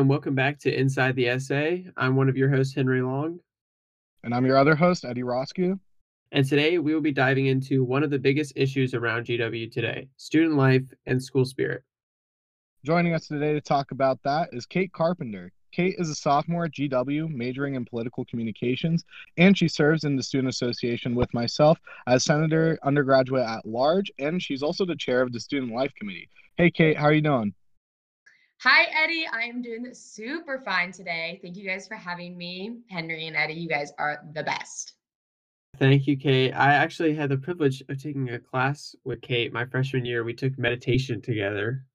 And welcome back to Inside the SA. I'm one of your hosts, Henry Long. And I'm your other host, Eddie Roscoe. And today we will be diving into one of the biggest issues around GW today student life and school spirit. Joining us today to talk about that is Kate Carpenter. Kate is a sophomore at GW, majoring in political communications, and she serves in the Student Association with myself as Senator Undergraduate at Large, and she's also the chair of the Student Life Committee. Hey, Kate, how are you doing? Hi, Eddie. I am doing super fine today. Thank you guys for having me. Henry and Eddie, you guys are the best. Thank you, Kate. I actually had the privilege of taking a class with Kate my freshman year. We took meditation together.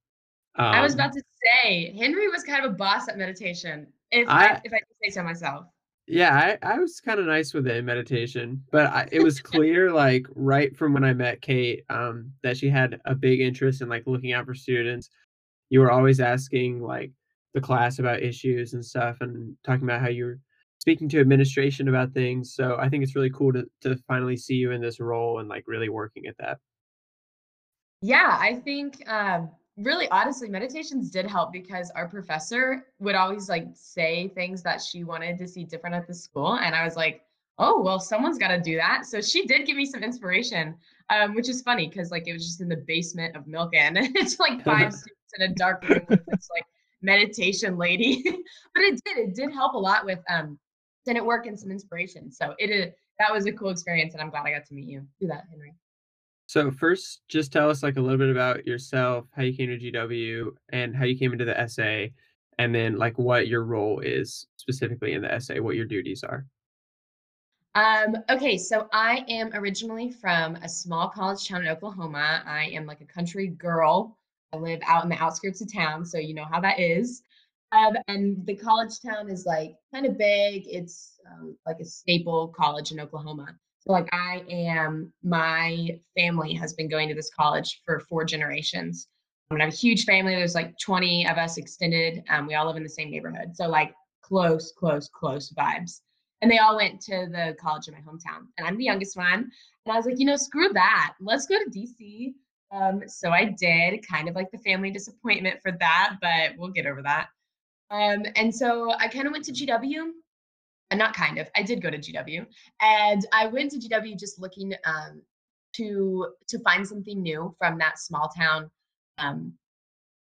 Um, I was um, about to say, Henry was kind of a boss at meditation, if I, I if I say so myself. Yeah, I, I was kind of nice with it in meditation, but I, it was clear, like right from when I met Kate, um, that she had a big interest in like looking out for students you were always asking like the class about issues and stuff and talking about how you're speaking to administration about things. So I think it's really cool to to finally see you in this role and like really working at that. Yeah, I think um really honestly meditations did help because our professor would always like say things that she wanted to see different at the school and I was like, "Oh, well someone's got to do that." So she did give me some inspiration. Um, which is funny because like it was just in the basement of milk And it's like five students in a dark room with this like meditation lady. but it did, it did help a lot with um didn't it work and some inspiration. So it is that was a cool experience and I'm glad I got to meet you through that, Henry. So first just tell us like a little bit about yourself, how you came to GW and how you came into the SA and then like what your role is specifically in the SA, what your duties are. Um, okay, so I am originally from a small college town in Oklahoma. I am like a country girl I live out in the outskirts of town, so you know how that is. Um, and the college town is like kind of big. It's um, like a staple college in Oklahoma. So like I am, my family has been going to this college for four generations. I, have a huge family. There's like 20 of us extended. Um, we all live in the same neighborhood. So like close, close, close vibes. And they all went to the college in my hometown. And I'm the youngest one. And I was like, you know, screw that. Let's go to DC um, so I did, kind of like the family disappointment for that, but we'll get over that. Um, and so I kind of went to GW, and uh, not kind of, I did go to GW, and I went to GW just looking um, to to find something new from that small town um,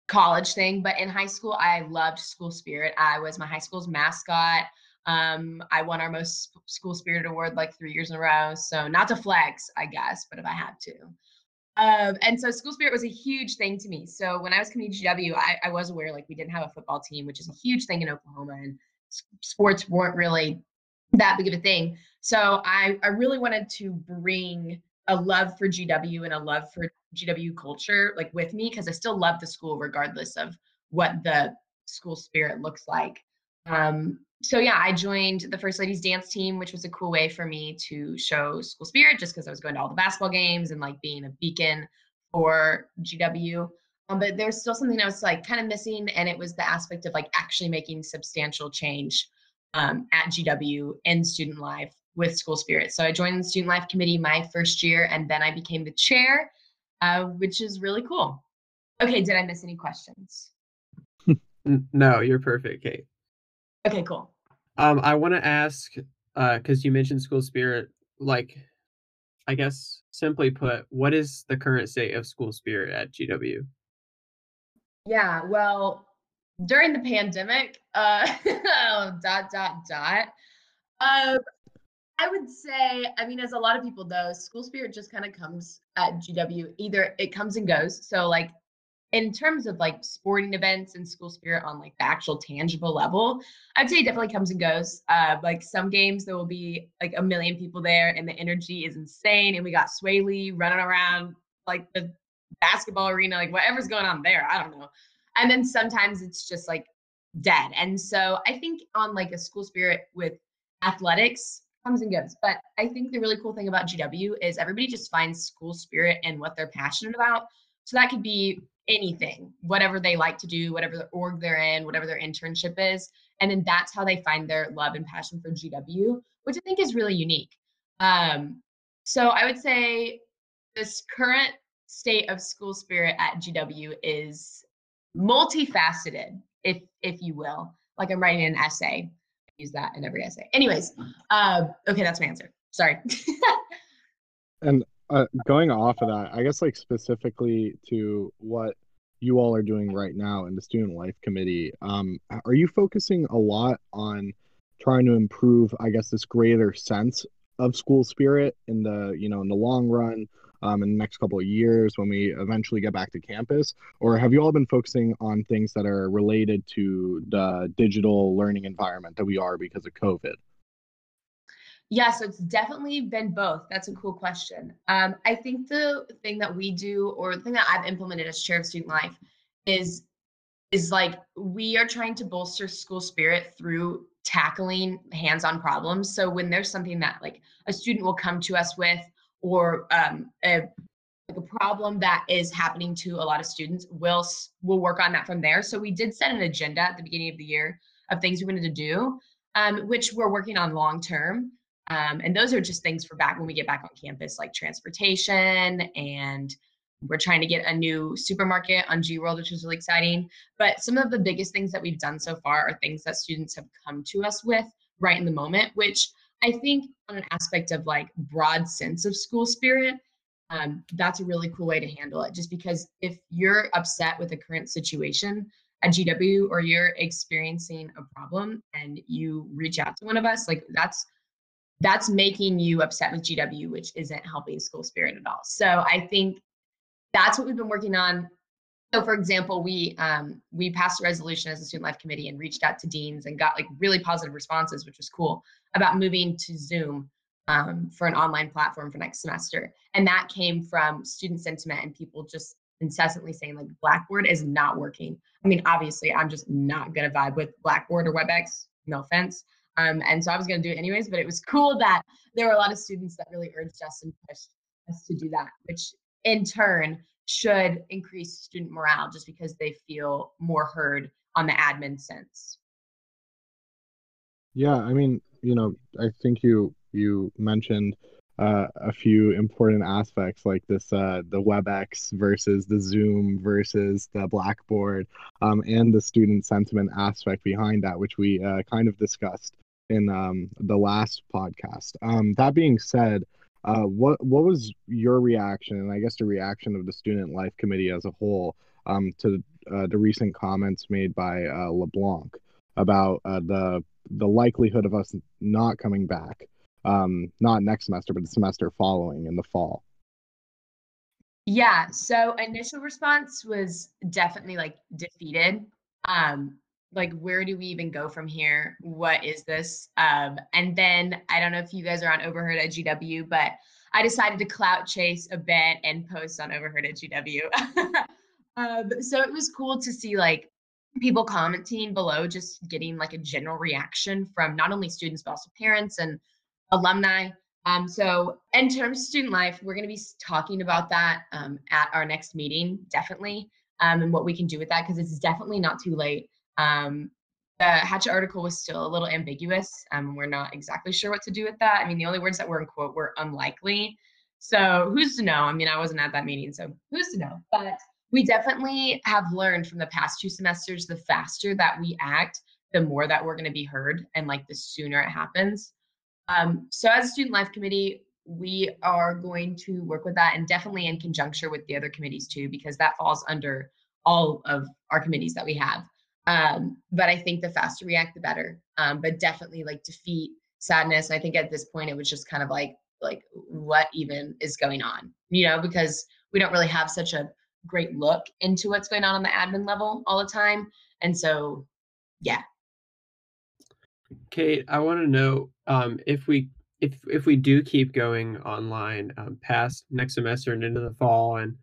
college thing. But in high school, I loved school spirit. I was my high school's mascot. Um, I won our most school spirit award like three years in a row. So not to flex, I guess, but if I had to. Um, and so school spirit was a huge thing to me. So when I was coming to GW, I, I was aware like we didn't have a football team, which is a huge thing in Oklahoma, and sports weren't really that big of a thing. So I, I really wanted to bring a love for GW and a love for GW culture like with me because I still love the school regardless of what the school spirit looks like. Um, so yeah, I joined the First Ladies dance team, which was a cool way for me to show school spirit just because I was going to all the basketball games and like being a beacon for GW. Um, but there's still something I was like kind of missing, and it was the aspect of like actually making substantial change um, at GW and student life with school spirit. So I joined the student life committee my first year, and then I became the chair, uh, which is really cool. Okay, did I miss any questions? no, you're perfect, Kate. Okay, cool. Um, I want to ask, uh, because you mentioned school spirit, like, I guess simply put, what is the current state of school spirit at GW? Yeah, well, during the pandemic, uh, dot dot dot. Um, I would say, I mean, as a lot of people know, school spirit just kind of comes at GW. Either it comes and goes. So, like, in terms of like sporting events and school spirit on like the actual tangible level, I'd say it definitely comes and goes. Uh, like some games, there will be like a million people there, and the energy is insane. And we got Swae Lee running around like the basketball arena, like whatever's going on there. I don't know. And then sometimes it's just like dead. And so I think on like a school spirit with athletics comes and goes. But I think the really cool thing about GW is everybody just finds school spirit and what they're passionate about. So that could be anything, whatever they like to do, whatever the org they're in, whatever their internship is. And then that's how they find their love and passion for GW, which I think is really unique. Um, so I would say this current state of school spirit at GW is multifaceted. if if you will. Like I'm writing an essay. use that in every essay. Anyways, uh, okay, that's my answer. Sorry. and uh, going off of that, I guess like specifically to what you all are doing right now in the student life committee, um, are you focusing a lot on trying to improve, I guess, this greater sense of school spirit in the you know in the long run, um, in the next couple of years when we eventually get back to campus, or have you all been focusing on things that are related to the digital learning environment that we are because of COVID? Yeah, so it's definitely been both. That's a cool question. Um, I think the thing that we do, or the thing that I've implemented as chair of student life, is is like we are trying to bolster school spirit through tackling hands-on problems. So when there's something that like a student will come to us with, or um, a like a problem that is happening to a lot of students, we'll we'll work on that from there. So we did set an agenda at the beginning of the year of things we wanted to do, um, which we're working on long term. Um, and those are just things for back when we get back on campus, like transportation and we're trying to get a new supermarket on G World, which is really exciting. But some of the biggest things that we've done so far are things that students have come to us with right in the moment, which I think on an aspect of like broad sense of school spirit, um, that's a really cool way to handle it. Just because if you're upset with the current situation at GW or you're experiencing a problem and you reach out to one of us, like that's that's making you upset with GW, which isn't helping school spirit at all. So I think that's what we've been working on. So for example, we um, we passed a resolution as a student life committee and reached out to deans and got like really positive responses, which was cool, about moving to Zoom um, for an online platform for next semester. And that came from student sentiment and people just incessantly saying like Blackboard is not working. I mean, obviously, I'm just not gonna vibe with Blackboard or WebEx. No offense. Um, and so I was going to do it anyways, but it was cool that there were a lot of students that really urged us and pushed us to do that, which in turn should increase student morale just because they feel more heard on the admin sense. Yeah, I mean, you know, I think you you mentioned uh, a few important aspects like this uh, the WebEx versus the Zoom versus the Blackboard um, and the student sentiment aspect behind that, which we uh, kind of discussed in um, the last podcast. Um, that being said, uh, what what was your reaction, and I guess the reaction of the Student Life Committee as a whole, um, to uh, the recent comments made by uh, LeBlanc about uh, the the likelihood of us not coming back, um, not next semester, but the semester following in the fall? Yeah. So initial response was definitely like defeated. Um, like where do we even go from here? What is this? Um, and then i don't know if you guys are on overheard at gw but i decided to clout chase a bit and post on overheard at gw um, so it was cool to see like people commenting below just getting like a general reaction from not only students but also parents and alumni. Um, so in terms of student life we're going to be talking about that um, at our next meeting definitely um, and what we can do with that because it's definitely not too late um, the Hatchet article was still a little ambiguous. Um, we're not exactly sure what to do with that. I mean, the only words that were in quote were unlikely. So who's to know? I mean, I wasn't at that meeting, so who's to know? But we definitely have learned from the past two semesters the faster that we act, the more that we're going to be heard, and like the sooner it happens. Um, so as a student life committee, we are going to work with that and definitely in conjunction with the other committees too, because that falls under all of our committees that we have. Um, but I think the faster react, the better. Um, but definitely like defeat, sadness. I think at this point it was just kind of like like what even is going on, you know, because we don't really have such a great look into what's going on on the admin level all the time. And so, yeah. Kate, I want to know um, if we if if we do keep going online um, past next semester and into the fall, and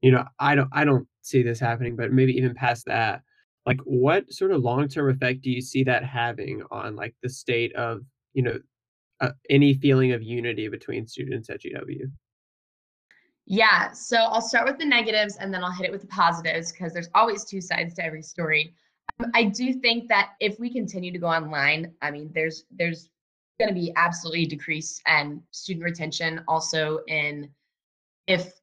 you know, I don't I don't see this happening, but maybe even past that like what sort of long-term effect do you see that having on like the state of you know uh, any feeling of unity between students at gw yeah so i'll start with the negatives and then i'll hit it with the positives because there's always two sides to every story. Um, i do think that if we continue to go online i mean there's there's going to be absolutely decrease and student retention also in if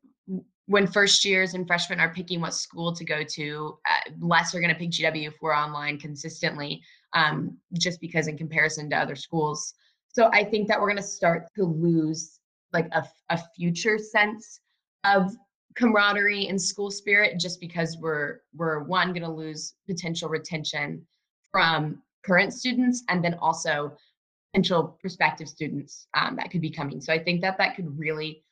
when first years and freshmen are picking what school to go to, uh, less are going to pick GW if we're online consistently, um, just because in comparison to other schools. So I think that we're going to start to lose like a, a future sense of camaraderie and school spirit just because we're we're one going to lose potential retention from current students and then also potential prospective students um, that could be coming so i think that that could really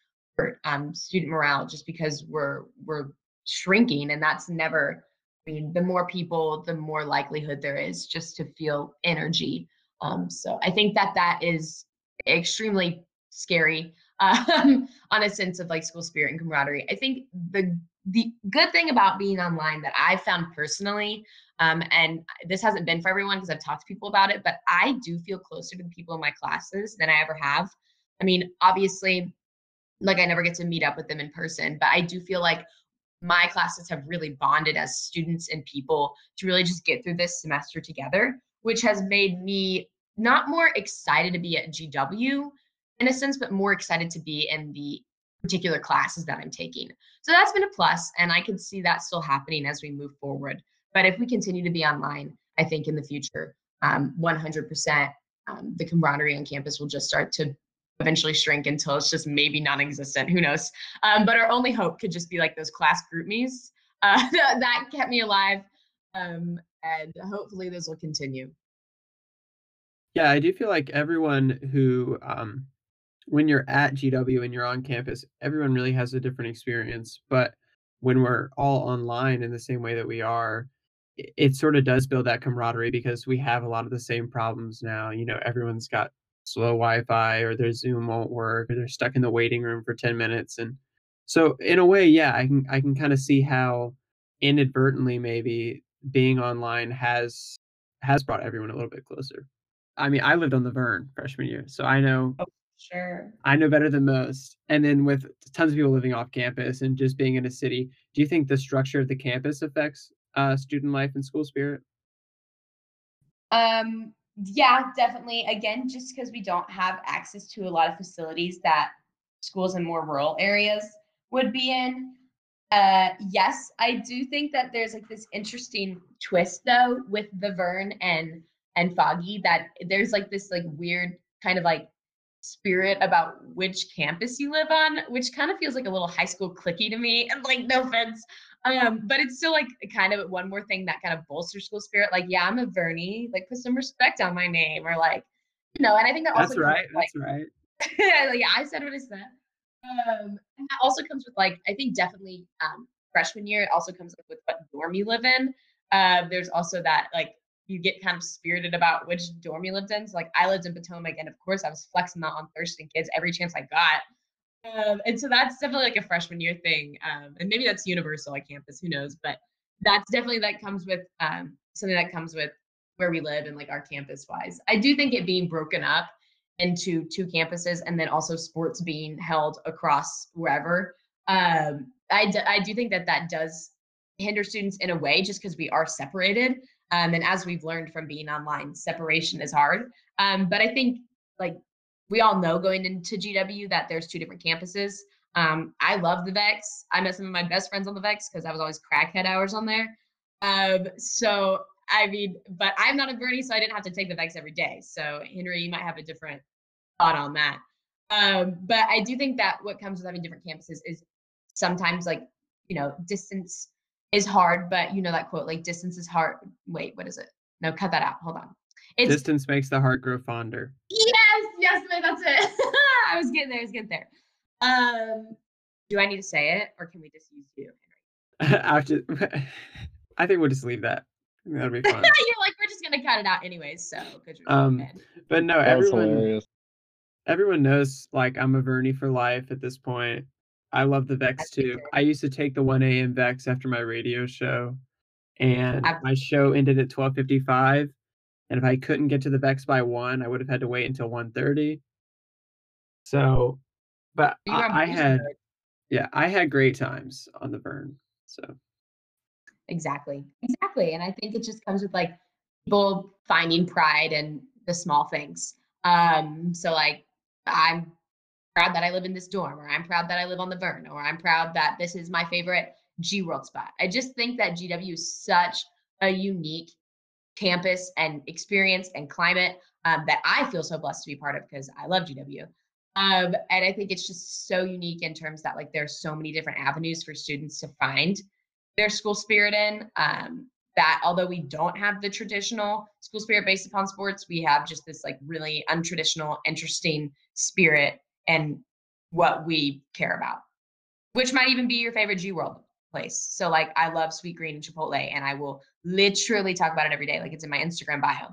um, student morale just because we're we're shrinking and that's never i mean the more people the more likelihood there is just to feel energy um, so i think that that is extremely scary um, on a sense of like school spirit and camaraderie. I think the the good thing about being online that I found personally, um, and this hasn't been for everyone because I've talked to people about it, but I do feel closer to the people in my classes than I ever have. I mean, obviously, like I never get to meet up with them in person, but I do feel like my classes have really bonded as students and people to really just get through this semester together, which has made me not more excited to be at GW, in a sense, but more excited to be in the particular classes that I'm taking. So that's been a plus, and I can see that still happening as we move forward. But if we continue to be online, I think in the future, um, 100%, um, the camaraderie on campus will just start to eventually shrink until it's just maybe non-existent. Who knows? Um, but our only hope could just be like those class GroupMes uh, that kept me alive, um, and hopefully those will continue. Yeah, I do feel like everyone who um, when you're at GW and you're on campus, everyone really has a different experience. But when we're all online in the same way that we are, it, it sort of does build that camaraderie because we have a lot of the same problems now. You know, everyone's got slow Wi-Fi or their Zoom won't work or they're stuck in the waiting room for 10 minutes. And so in a way, yeah, I can I can kind of see how inadvertently maybe being online has has brought everyone a little bit closer. I mean, I lived on the Vern freshman year, so I know oh. Sure. I know better than most. And then with tons of people living off campus and just being in a city, do you think the structure of the campus affects uh, student life and school spirit? Um, yeah, definitely. Again, just because we don't have access to a lot of facilities that schools in more rural areas would be in. Uh, yes, I do think that there's like this interesting twist though with the Vern and and Foggy that there's like this like weird kind of like spirit about which campus you live on, which kind of feels like a little high school clicky to me. And like, no offense. Um, but it's still like kind of one more thing that kind of bolsters school spirit. Like, yeah, I'm a Vernie, like put some respect on my name, or like, you know, and I think that that's also right. With, that's right. like, yeah, I said what I said. Um, and that also comes with like, I think definitely um freshman year, it also comes with what dorm you live in. Uh, there's also that like you get kind of spirited about which dorm you lived in. So like I lived in Potomac, and of course I was flexing that on Thurston kids every chance I got. Um, and so that's definitely like a freshman year thing. Um, and maybe that's universal at campus, who knows? But that's definitely that comes with um, something that comes with where we live and like our campus wise. I do think it being broken up into two campuses and then also sports being held across wherever. Um, I, d- I do think that that does hinder students in a way just because we are separated. Um, and as we've learned from being online, separation is hard. Um, but I think like we all know going into GW that there's two different campuses. Um, I love the Vex. I met some of my best friends on the Vex because I was always crackhead hours on there. Um, so I mean, but I'm not a Vernie, so I didn't have to take the Vex every day. So Henry, you might have a different thought on that. Um, but I do think that what comes with having different campuses is sometimes like you know distance is hard, but you know that quote, like distance is hard. Wait, what is it? No, cut that out. Hold on. It's, distance makes the heart grow fonder. Yes, yes, man, that's it. I was getting there. I was getting there. Um, do I need to say it, or can we just use you, After, I think we'll just leave that. That'll be fine. You're like, we're just gonna cut it out anyways. So, um, but no, everyone, everyone knows like I'm a Vernie for life at this point. I love the Vex too. I used to take the 1 a.m. Vex after my radio show, and my show ended at 12:55. And if I couldn't get to the Vex by one, I would have had to wait until 1:30. So, but I, I had, yeah, I had great times on the Vern. So, exactly, exactly, and I think it just comes with like people finding pride in the small things. Um, so like I'm proud that I live in this dorm, or I'm proud that I live on the Vern, or I'm proud that this is my favorite G World spot. I just think that GW is such a unique campus and experience and climate um, that I feel so blessed to be part of because I love GW. Um, and I think it's just so unique in terms that like there's so many different avenues for students to find their school spirit in. Um, that although we don't have the traditional school spirit based upon sports, we have just this like really untraditional, interesting spirit and what we care about, which might even be your favorite G World place. So like I love Sweetgreen and Chipotle, and I will literally talk about it every day, like it's in my Instagram bio.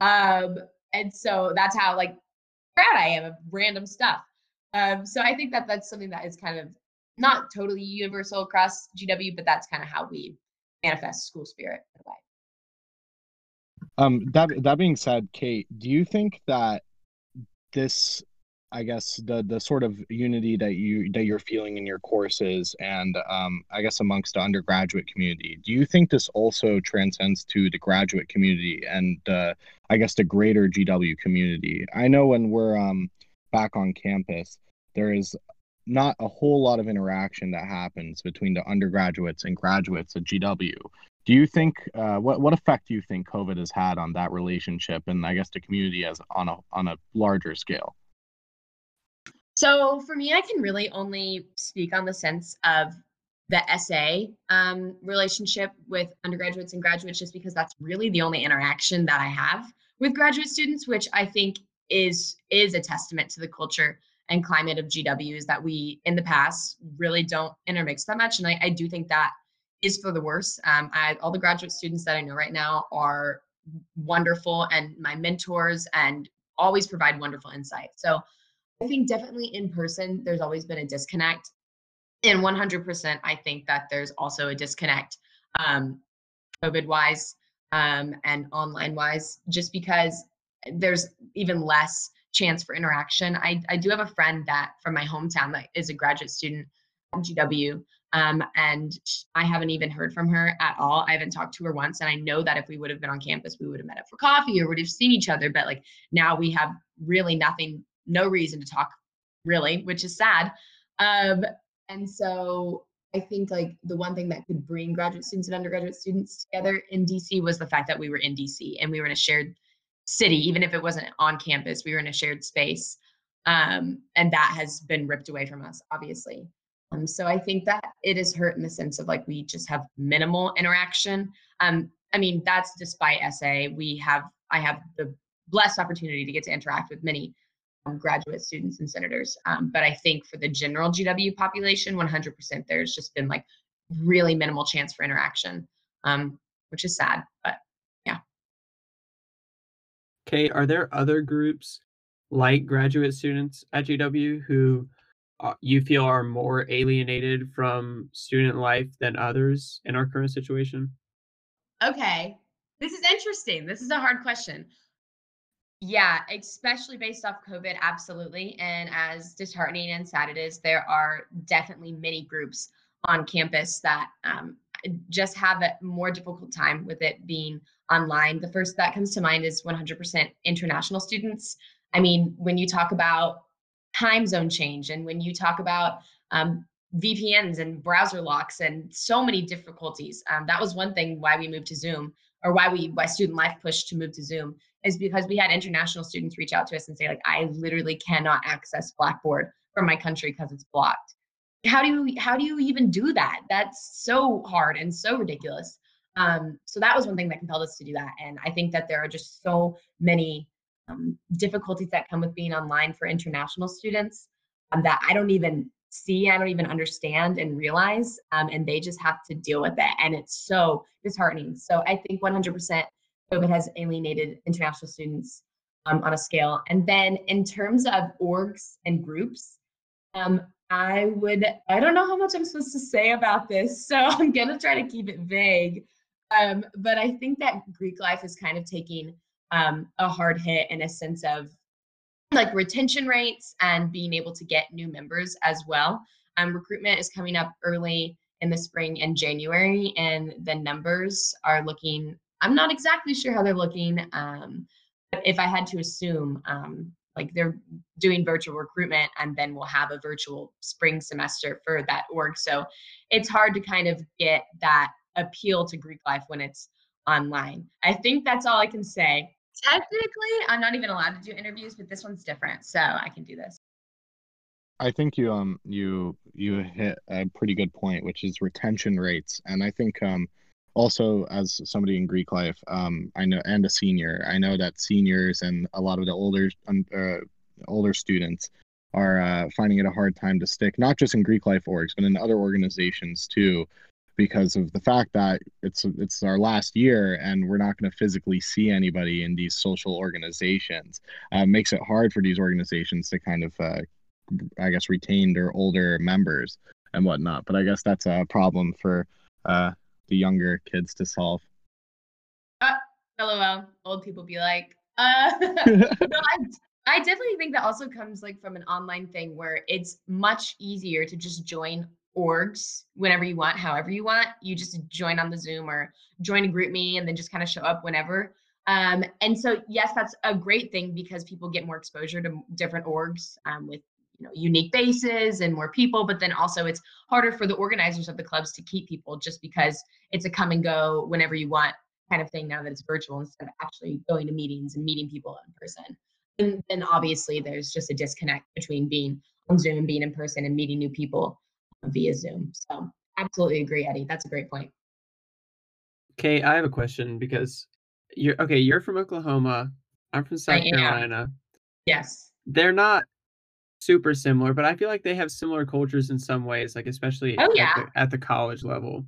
Um, and so that's how like proud I am of random stuff. Um, so I think that that's something that is kind of not totally universal across GW, but that's kind of how we manifest school spirit in a way. Um, that that being said, Kate, do you think that this, I guess, the the sort of unity that you that you're feeling in your courses, and um, I guess amongst the undergraduate community, do you think this also transcends to the graduate community and uh, I guess the greater GW community? I know when we're um back on campus, there is not a whole lot of interaction that happens between the undergraduates and graduates at GW. Do you think uh, what what effect do you think COVID has had on that relationship and I guess the community as on a on a larger scale? So for me, I can really only speak on the sense of the SA um, relationship with undergraduates and graduates, just because that's really the only interaction that I have with graduate students, which I think is is a testament to the culture and climate of GW is that we in the past really don't intermix that much. And I, I do think that is for the worse. Um, I, all the graduate students that I know right now are wonderful and my mentors and always provide wonderful insight. So I think definitely in person, there's always been a disconnect. And 100%, I think that there's also a disconnect um, COVID wise um, and online wise, just because there's even less chance for interaction. I, I do have a friend that from my hometown that is a graduate student at GW. Um, and I haven't even heard from her at all. I haven't talked to her once. And I know that if we would have been on campus, we would have met up for coffee or would have seen each other. But like now we have really nothing, no reason to talk really, which is sad. Um, and so I think like the one thing that could bring graduate students and undergraduate students together in DC was the fact that we were in DC and we were in a shared city, even if it wasn't on campus, we were in a shared space. Um, and that has been ripped away from us, obviously. Um, so I think that it is hurt in the sense of like we just have minimal interaction. Um, I mean, that's despite SA. We have I have the blessed opportunity to get to interact with many graduate students and senators. Um, but I think for the general GW population, 100%, there's just been like really minimal chance for interaction, um, which is sad. But yeah. Okay, are there other groups like graduate students at GW who uh, you feel are more alienated from student life than others in our current situation? Okay, this is interesting. This is a hard question. Yeah, especially based off COVID, absolutely. And as disheartening and sad it is, there are definitely many groups on campus that um, just have a more difficult time with it being online. The first that comes to mind is 100% international students. I mean, when you talk about time zone change and when you talk about um, VPNs and browser locks and so many difficulties, um, that was one thing why we moved to Zoom or why we why student life pushed to move to Zoom is because we had international students reach out to us and say like I literally cannot access Blackboard from my country because it's blocked. How do you how do you even do that? That's so hard and so ridiculous. Um, so that was one thing that compelled us to do that and i think that there are just so many um, difficulties that come with being online for international students um, that i don't even see i don't even understand and realize um, and they just have to deal with it and it's so disheartening. So i think 100% covid has alienated international students um, on a scale and then in terms of orgs and groups um, I would, I don't know how much I'm supposed to say about this, so I'm going to try to keep it vague. Um, but I think that Greek life is kind of taking um, a hard hit in a sense of like retention rates and being able to get new members as well. Um, recruitment is coming up early in the spring and January, and the numbers are looking, I'm not exactly sure how they're looking. Um, but if I had to assume, um, like they're doing virtual recruitment and then we'll have a virtual spring semester for that org. So it's hard to kind of get that appeal to Greek life when it's online. I think that's all I can say. Technically, I'm not even allowed to do interviews, but this one's different, so I can do this. I think you um you you hit a pretty good point, which is retention rates, and I think um also as somebody in Greek life, um I know and a senior, I know that seniors and a lot of the older um, uh, older students are uh, finding it a hard time to stick, not just in Greek life orgs, but in other organizations too, because of the fact that it's it's our last year and we're not going to physically see anybody in these social organizations. Uh, makes it hard for these organizations to kind of, uh, I guess, retain their older members and whatnot. But I guess that's a problem for uh, the younger kids to solve. Uh, LOL. Old people be like, uh, no, I, I definitely think that also comes like from an online thing where it's much easier to just join orgs whenever you want, however you want. You just join on the Zoom or join a GroupMe and then just kind of show up whenever. Um, and so, yes, that's a great thing because people get more exposure to different orgs um, with you know unique bases and more people. But then also, it's harder for the organizers of the clubs to keep people just because it's a come and go whenever you want kind of thing now that it's virtual instead of actually going to meetings and meeting people in person. And then obviously, there's just a disconnect between being on Zoom and being in person and meeting new people um, via Zoom. So absolutely agree, Eddie. That's a great point. Okay, I have a question because you're okay. You're from Oklahoma. I'm from South Carolina. Yes. They're not super similar, but I feel like they have similar cultures in some ways, like especially oh, yeah. at, the, at the college level.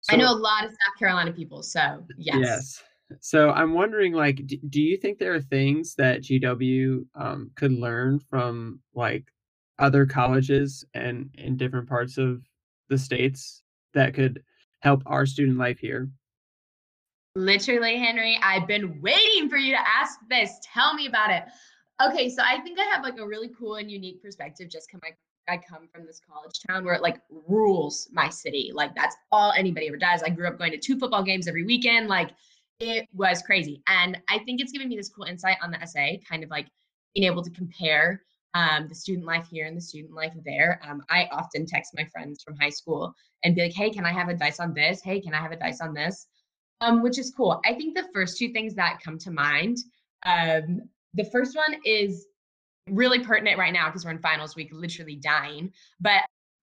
So, I know a lot of South Carolina people, so yes. Yes. So I'm wondering, like, do, do you think there are things that GW um, could learn from like other colleges and in different parts of the states that could help our student life here? Literally, Henry, I've been waiting for you to ask this. Tell me about it. Okay, so I think I have like a really cool and unique perspective just because I, I come from this college town where it like rules my city. Like that's all anybody ever does. I grew up going to two football games every weekend. Like it was crazy. And I think it's given me this cool insight on the SA, kind of like being able to compare um, the student life here and the student life there. Um, I often text my friends from high school and be like, hey, can I have advice on this? Hey, can I have advice on this? Um, which is cool. I think the first two things that come to mind um, the first one is really pertinent right now because we're in finals week, literally dying. But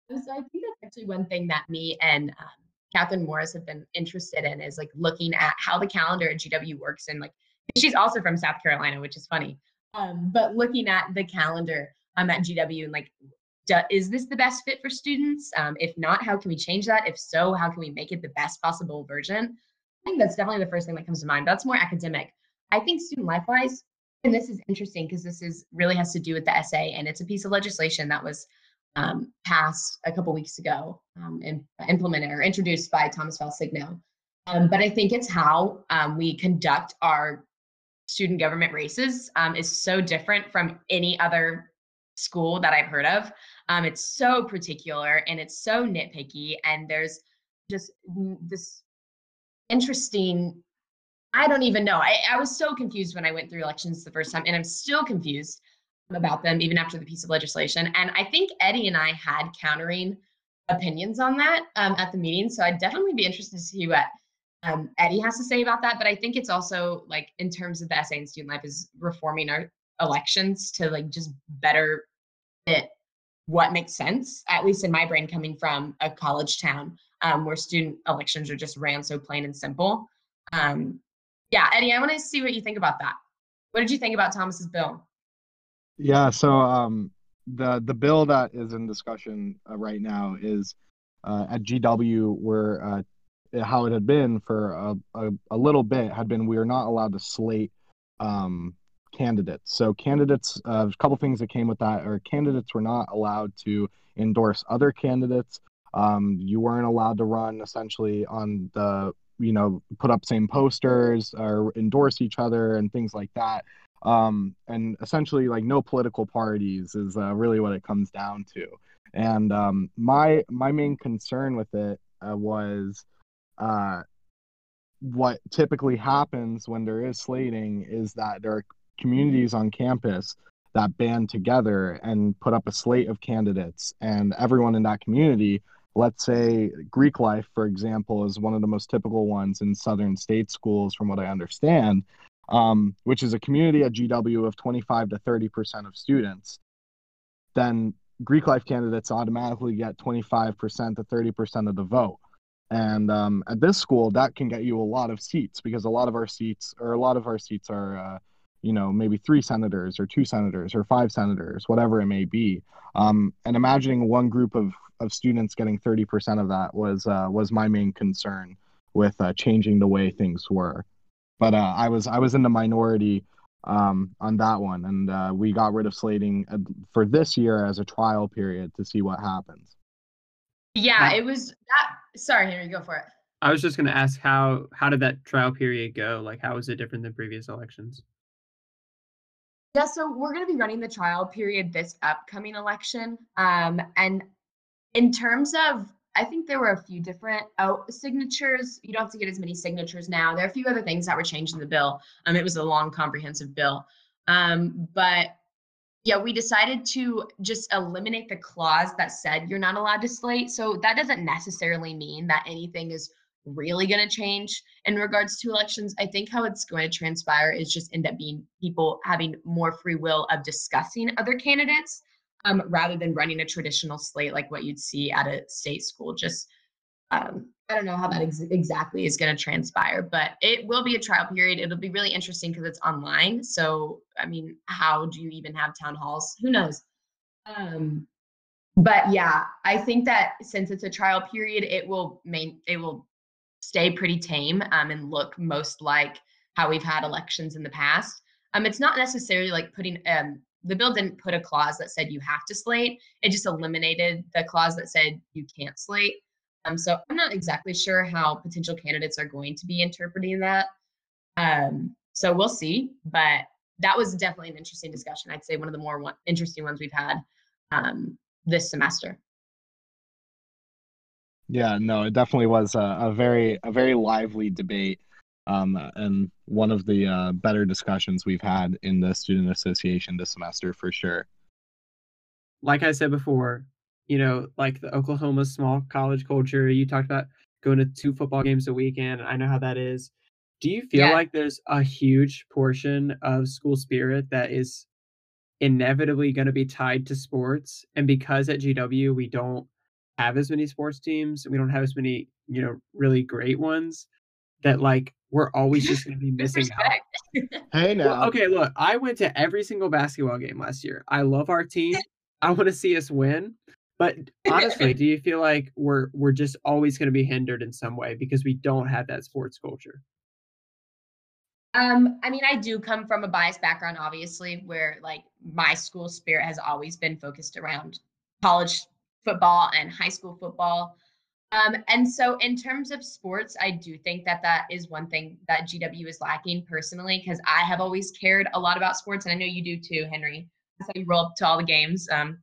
so I think that's actually one thing that me and um, Catherine Morris have been interested in is like looking at how the calendar at GW works and like she's also from South Carolina, which is funny. Um, but looking at the calendar um, at GW and like, do, is this the best fit for students? Um, if not, how can we change that? If so, how can we make it the best possible version? I think that's definitely the first thing that comes to mind. That's more academic. I think student life wise, and this is interesting because this is really has to do with the SA, and it's a piece of legislation that was um, passed a couple weeks ago um, and implemented or introduced by Thomas Val Signo. Um, but I think it's how um, we conduct our student government races um, is so different from any other school that I've heard of. Um, it's so particular and it's so nitpicky, and there's just this interesting. I don't even know. I, I was so confused when I went through elections the first time, and I'm still confused about them even after the piece of legislation. And I think Eddie and I had countering opinions on that um, at the meeting. So I'd definitely be interested to see what um, Eddie has to say about that. But I think it's also like in terms of the SA and student life is reforming our elections to like just better fit what makes sense, at least in my brain, coming from a college town um, where student elections are just ran so plain and simple. Um, yeah, Eddie, I want to see what you think about that. What did you think about Thomas's bill? Yeah, so um, the the bill that is in discussion uh, right now is uh, at GW where uh, how it had been for a, a, a, little bit had been we are not allowed to slate um, candidates. So candidates, uh, a couple things that came with that are candidates were not allowed to endorse other candidates. Um, you weren't allowed to run essentially on the you know put up same posters or endorse each other and things like that. Um, and essentially like no political parties is uh, really what it comes down to. And um, my my main concern with it uh, was uh, what typically happens when there is slating is that there are communities on campus that band together and put up a slate of candidates and everyone in that community let's say greek life for example is one of the most typical ones in southern state schools from what i understand um, which is a community at gw of 25 to 30 percent of students. Then greek life candidates automatically get 25% to 30% of the vote. And um, at this school that can get you a lot of seats because a lot of our seats or a lot of our seats are uh, you know maybe three senators or two senators or five senators whatever it may be. Um, and imagining one group of, of students getting 30% of that was uh, was my main concern with uh, changing the way things were but uh, i was i was in the minority um, on that one and uh, we got rid of slating uh, for this year as a trial period to see what happens yeah it was that sorry henry go for it I was just going to ask how how did that trial period go? Like, how was it different than previous elections? Yeah, so we're going to be running the trial period this upcoming election. Um, and in terms of, I think there were a few different oh, signatures. You don't have to get as many signatures now. There are a few other things that were changed in the bill. Um, it was a long, comprehensive bill. Um, but yeah, we decided to just eliminate the clause that said you're not allowed to slate. So that doesn't necessarily mean that anything is really going to change in regards to elections. I think how it's going to transpire is just end up being people having more free will of discussing other candidates um, rather than running a traditional slate like what you'd see at a state school. Just um, I don't know how that ex- exactly is going to transpire, but it will be a trial period. It'll be really interesting because it's online. So, I mean, how do you even have town halls? Who knows? Um, but yeah, I think that since it's a trial period, it will main it will stay pretty tame um, and look most like how we've had elections in the past. Um, it's not necessarily like putting um, the bill didn't put a clause that said you have to slate. It just eliminated the clause that said you can't slate. Um, so I'm not exactly sure how potential candidates are going to be interpreting that. Um, so we'll see. But that was definitely an interesting discussion. I'd say one of the more one, interesting ones we've had um, this semester. Yeah, no, it definitely was a, a very a very lively debate, um, and one of the uh, better discussions we've had in the student association this semester for sure. Like I said before, you know, like the Oklahoma small college culture. You talked about going to two football games a weekend. I know how that is. Do you feel yeah. like there's a huge portion of school spirit that is inevitably going to be tied to sports? And because at GW we don't have as many sports teams. We don't have as many, you know, really great ones that like we're always just going to be missing out. hey now. Well, okay, look, I went to every single basketball game last year. I love our team. I want to see us win. But honestly, do you feel like we're we're just always going to be hindered in some way because we don't have that sports culture? Um, I mean, I do come from a biased background, obviously, where like my school spirit has always been focused around college football and high school football. Um, and so, in terms of sports, I do think that that is one thing that GW is lacking personally, because I have always cared a lot about sports, and I know you do too, Henry. I saw you roll up to all the games. Um,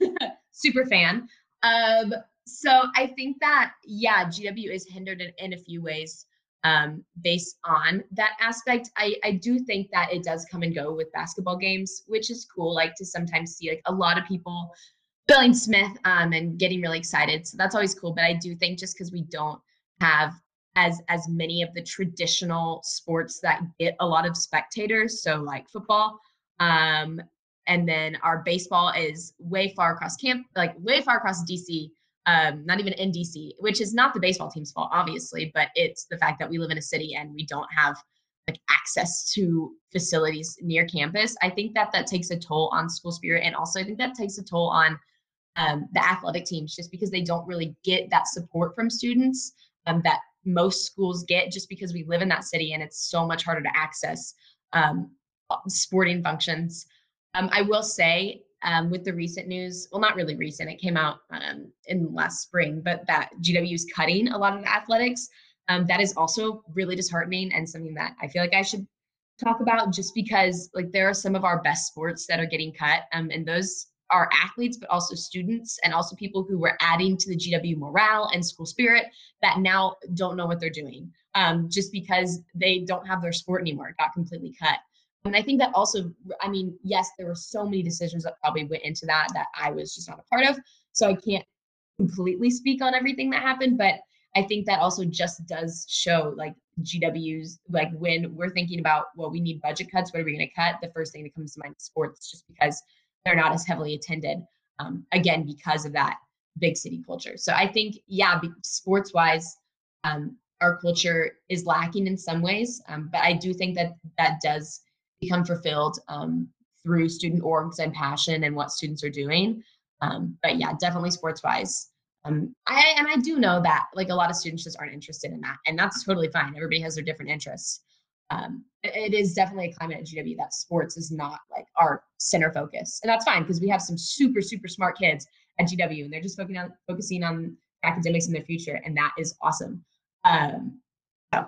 super fan. Um, so I think that yeah, GW is hindered in, in a few ways um, based on that aspect. I I do think that it does come and go with basketball games, which is cool. Like to sometimes see like a lot of people Billing Smith um, and getting really excited. So that's always cool. But I do think just because we don't have as as many of the traditional sports that get a lot of spectators, so like football, um, and then our baseball is way far across camp, like way far across DC. Um, not even in DC, which is not the baseball team's fault, obviously, but it's the fact that we live in a city and we don't have like access to facilities near campus. I think that that takes a toll on school spirit, and also I think that takes a toll on um, the athletic teams just because they don't really get that support from students um, that most schools get just because we live in that city and it's so much harder to access um, sporting functions. Um, I will say um, with the recent news, well, not really recent, it came out um, in last spring, but that GW is cutting a lot of the athletics. that is also really disheartening and something that I feel like I should talk about just because like there are some of our best sports that are getting cut um, and those are athletes, but also students and also people who were adding to the GW morale and school spirit that now don't know what they're doing um, just because they don't have their sport anymore. It got completely cut. And I think that also, I mean, yes, there were so many decisions that probably went into that that I was just not a part of. So I can't completely speak on everything that happened, but I think that also just does show like GW's like when we're thinking about well, we need budget cuts, what are we going to cut? The first thing that comes to mind is sports, just because they're not as heavily attended. Um, again, because of that big city culture. So I think, yeah, sports wise, um, our culture is lacking in some ways, um, but I do think that that does become fulfilled um, through student orgs and passion and what students are doing. Um, but yeah, definitely sports wise. Um, I and I do know that like a lot of students just aren't interested in that, and that's totally fine. Everybody has their different interests. Um, it is definitely a climate at GW that sports is not like our center focus, and that's fine because we have some super super smart kids at GW, and they're just focusing on focusing on academics in their future, and that is awesome. Um, so.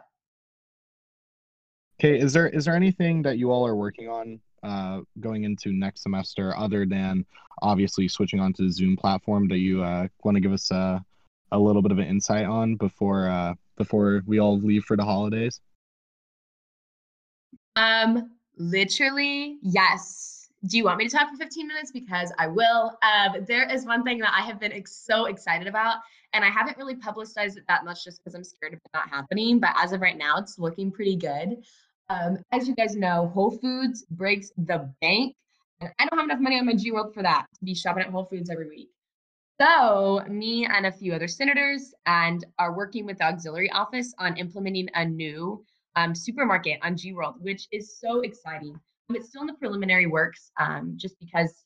Okay, is there is there anything that you all are working on uh, going into next semester other than obviously switching onto the Zoom platform that you uh, want to give us a, a little bit of an insight on before uh, before we all leave for the holidays? Um, literally, yes do you want me to talk for 15 minutes? Because I will. Um, there is one thing that I have been ex- so excited about, and I haven't really publicized it that much just because I'm scared of it not happening. But as of right now, it's looking pretty good. Um, as you guys know, Whole Foods breaks the bank, and I don't have enough money on my G World for that to be shopping at Whole Foods every week. So, me and a few other senators and are working with the auxiliary office on implementing a new um, supermarket on G World, which is so exciting. It's still in the preliminary works um, just because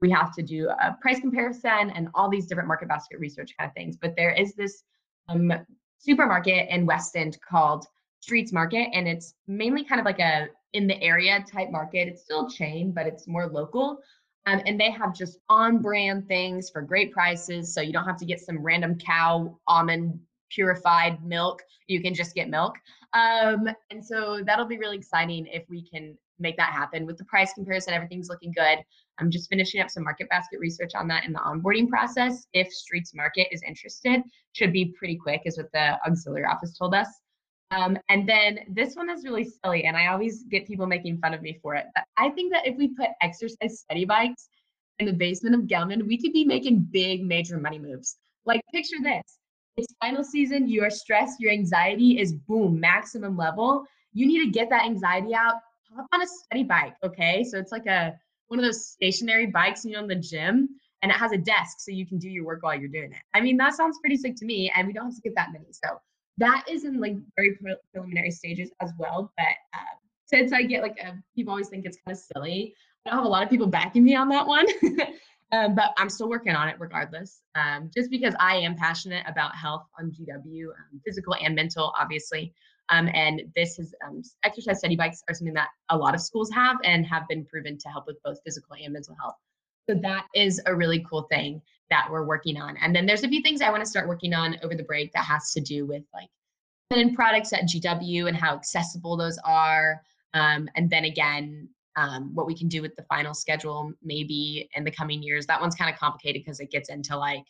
we have to do a price comparison and all these different market basket research kind of things. But there is this um, supermarket in West End called Streets Market, and it's mainly kind of like a in the area type market. It's still chain, but it's more local. Um, and they have just on brand things for great prices. So you don't have to get some random cow almond purified milk. You can just get milk. Um, and so that'll be really exciting if we can make that happen with the price comparison. Everything's looking good. I'm just finishing up some market basket research on that in the onboarding process. If Streets Market is interested, should be pretty quick, is what the auxiliary office told us. Um, and then this one is really silly, and I always get people making fun of me for it. But I think that if we put exercise study bikes in the basement of Gelman, we could be making big, major money moves. Like, picture this it's final season, your stress, your anxiety is boom, maximum level. You need to get that anxiety out hop on a study bike, okay? So it's like a one of those stationary bikes you know in the gym and it has a desk so you can do your work while you're doing it. I mean, that sounds pretty sick to me and we don't have to get that many. So that is in like very preliminary stages as well, but uh, since I get like a, people always think it's kind of silly. I don't have a lot of people backing me on that one. um, but I'm still working on it regardless. Um, just because I am passionate about health on GW, um, physical and mental, obviously. Um, and this is um, exercise study bikes are something that a lot of schools have and have been proven to help with both physical and mental health. So that is a really cool thing that we're working on. And then there's a few things I want to start working on over the break that has to do with like feminine products at GW and how accessible those are. Um, and then again, um, what we can do with the final schedule maybe in the coming years. That one's kind of complicated because it gets into like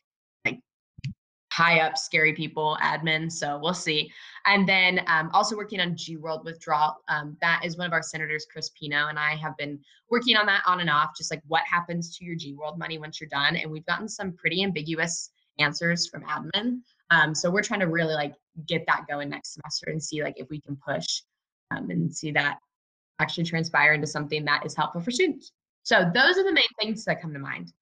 high up scary people admin so we'll see and then um, also working on g world withdrawal um, that is one of our senators chris pino and i have been working on that on and off just like what happens to your g world money once you're done and we've gotten some pretty ambiguous answers from admin um, so we're trying to really like get that going next semester and see like if we can push um, and see that actually transpire into something that is helpful for students so those are the main things that come to mind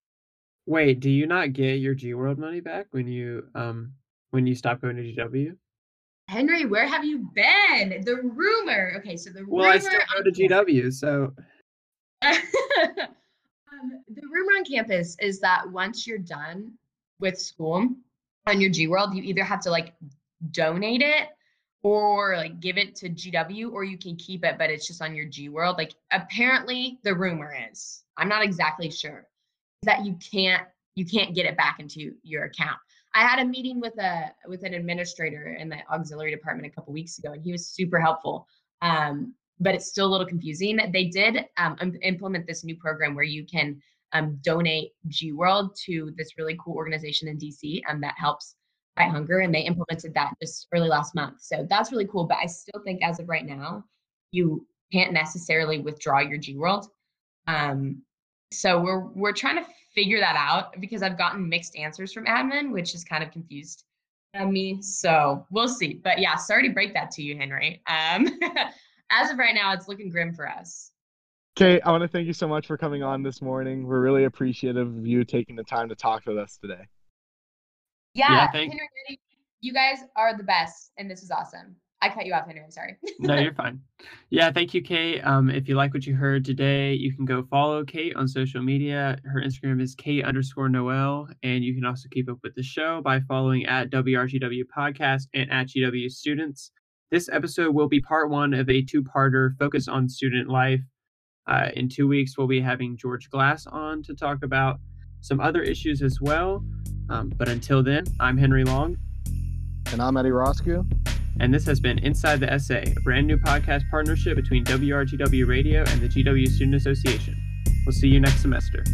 Wait, do you not get your G World money back when you um when you stop going to GW? Henry, where have you been? The rumor. Okay, so the well, rumor. I still go to GW, so. um, the rumor on campus is that once you're done with school on your G World, you either have to like donate it or like give it to GW, or you can keep it, but it's just on your G World. Like apparently, the rumor is. I'm not exactly sure that you can't you can't get it back into your account. I had a meeting with a with an administrator in the auxiliary department a couple weeks ago, and he was super helpful. Um, but it's still a little confusing. They did um, implement this new program where you can um, donate G World to this really cool organization in DC um, that helps fight hunger, and they implemented that just early last month. So that's really cool. But I still think, as of right now, you can't necessarily withdraw your G World. Um, so we're we're trying to figure that out because I've gotten mixed answers from admin, which is kind of confused me. So we'll see. But yeah, sorry to break that to you, Henry. Um, as of right now, it's looking grim for us. Kate, I want to thank you so much for coming on this morning. We're really appreciative of you taking the time to talk with us today. Yeah, yeah Henry, you guys are the best, and this is awesome. I cut you off, Henry. I'm sorry. no, you're fine. Yeah, thank you, Kate. Um, if you like what you heard today, you can go follow Kate on social media. Her Instagram is Kate underscore Noel, and you can also keep up with the show by following at WRGW Podcast and at GW Students. This episode will be part one of a two-parter focus on student life. Uh, in two weeks, we'll be having George Glass on to talk about some other issues as well. Um, but until then, I'm Henry Long. And I'm Eddie Roscoe. And this has been Inside the SA, a brand new podcast partnership between WRGW Radio and the GW Student Association. We'll see you next semester.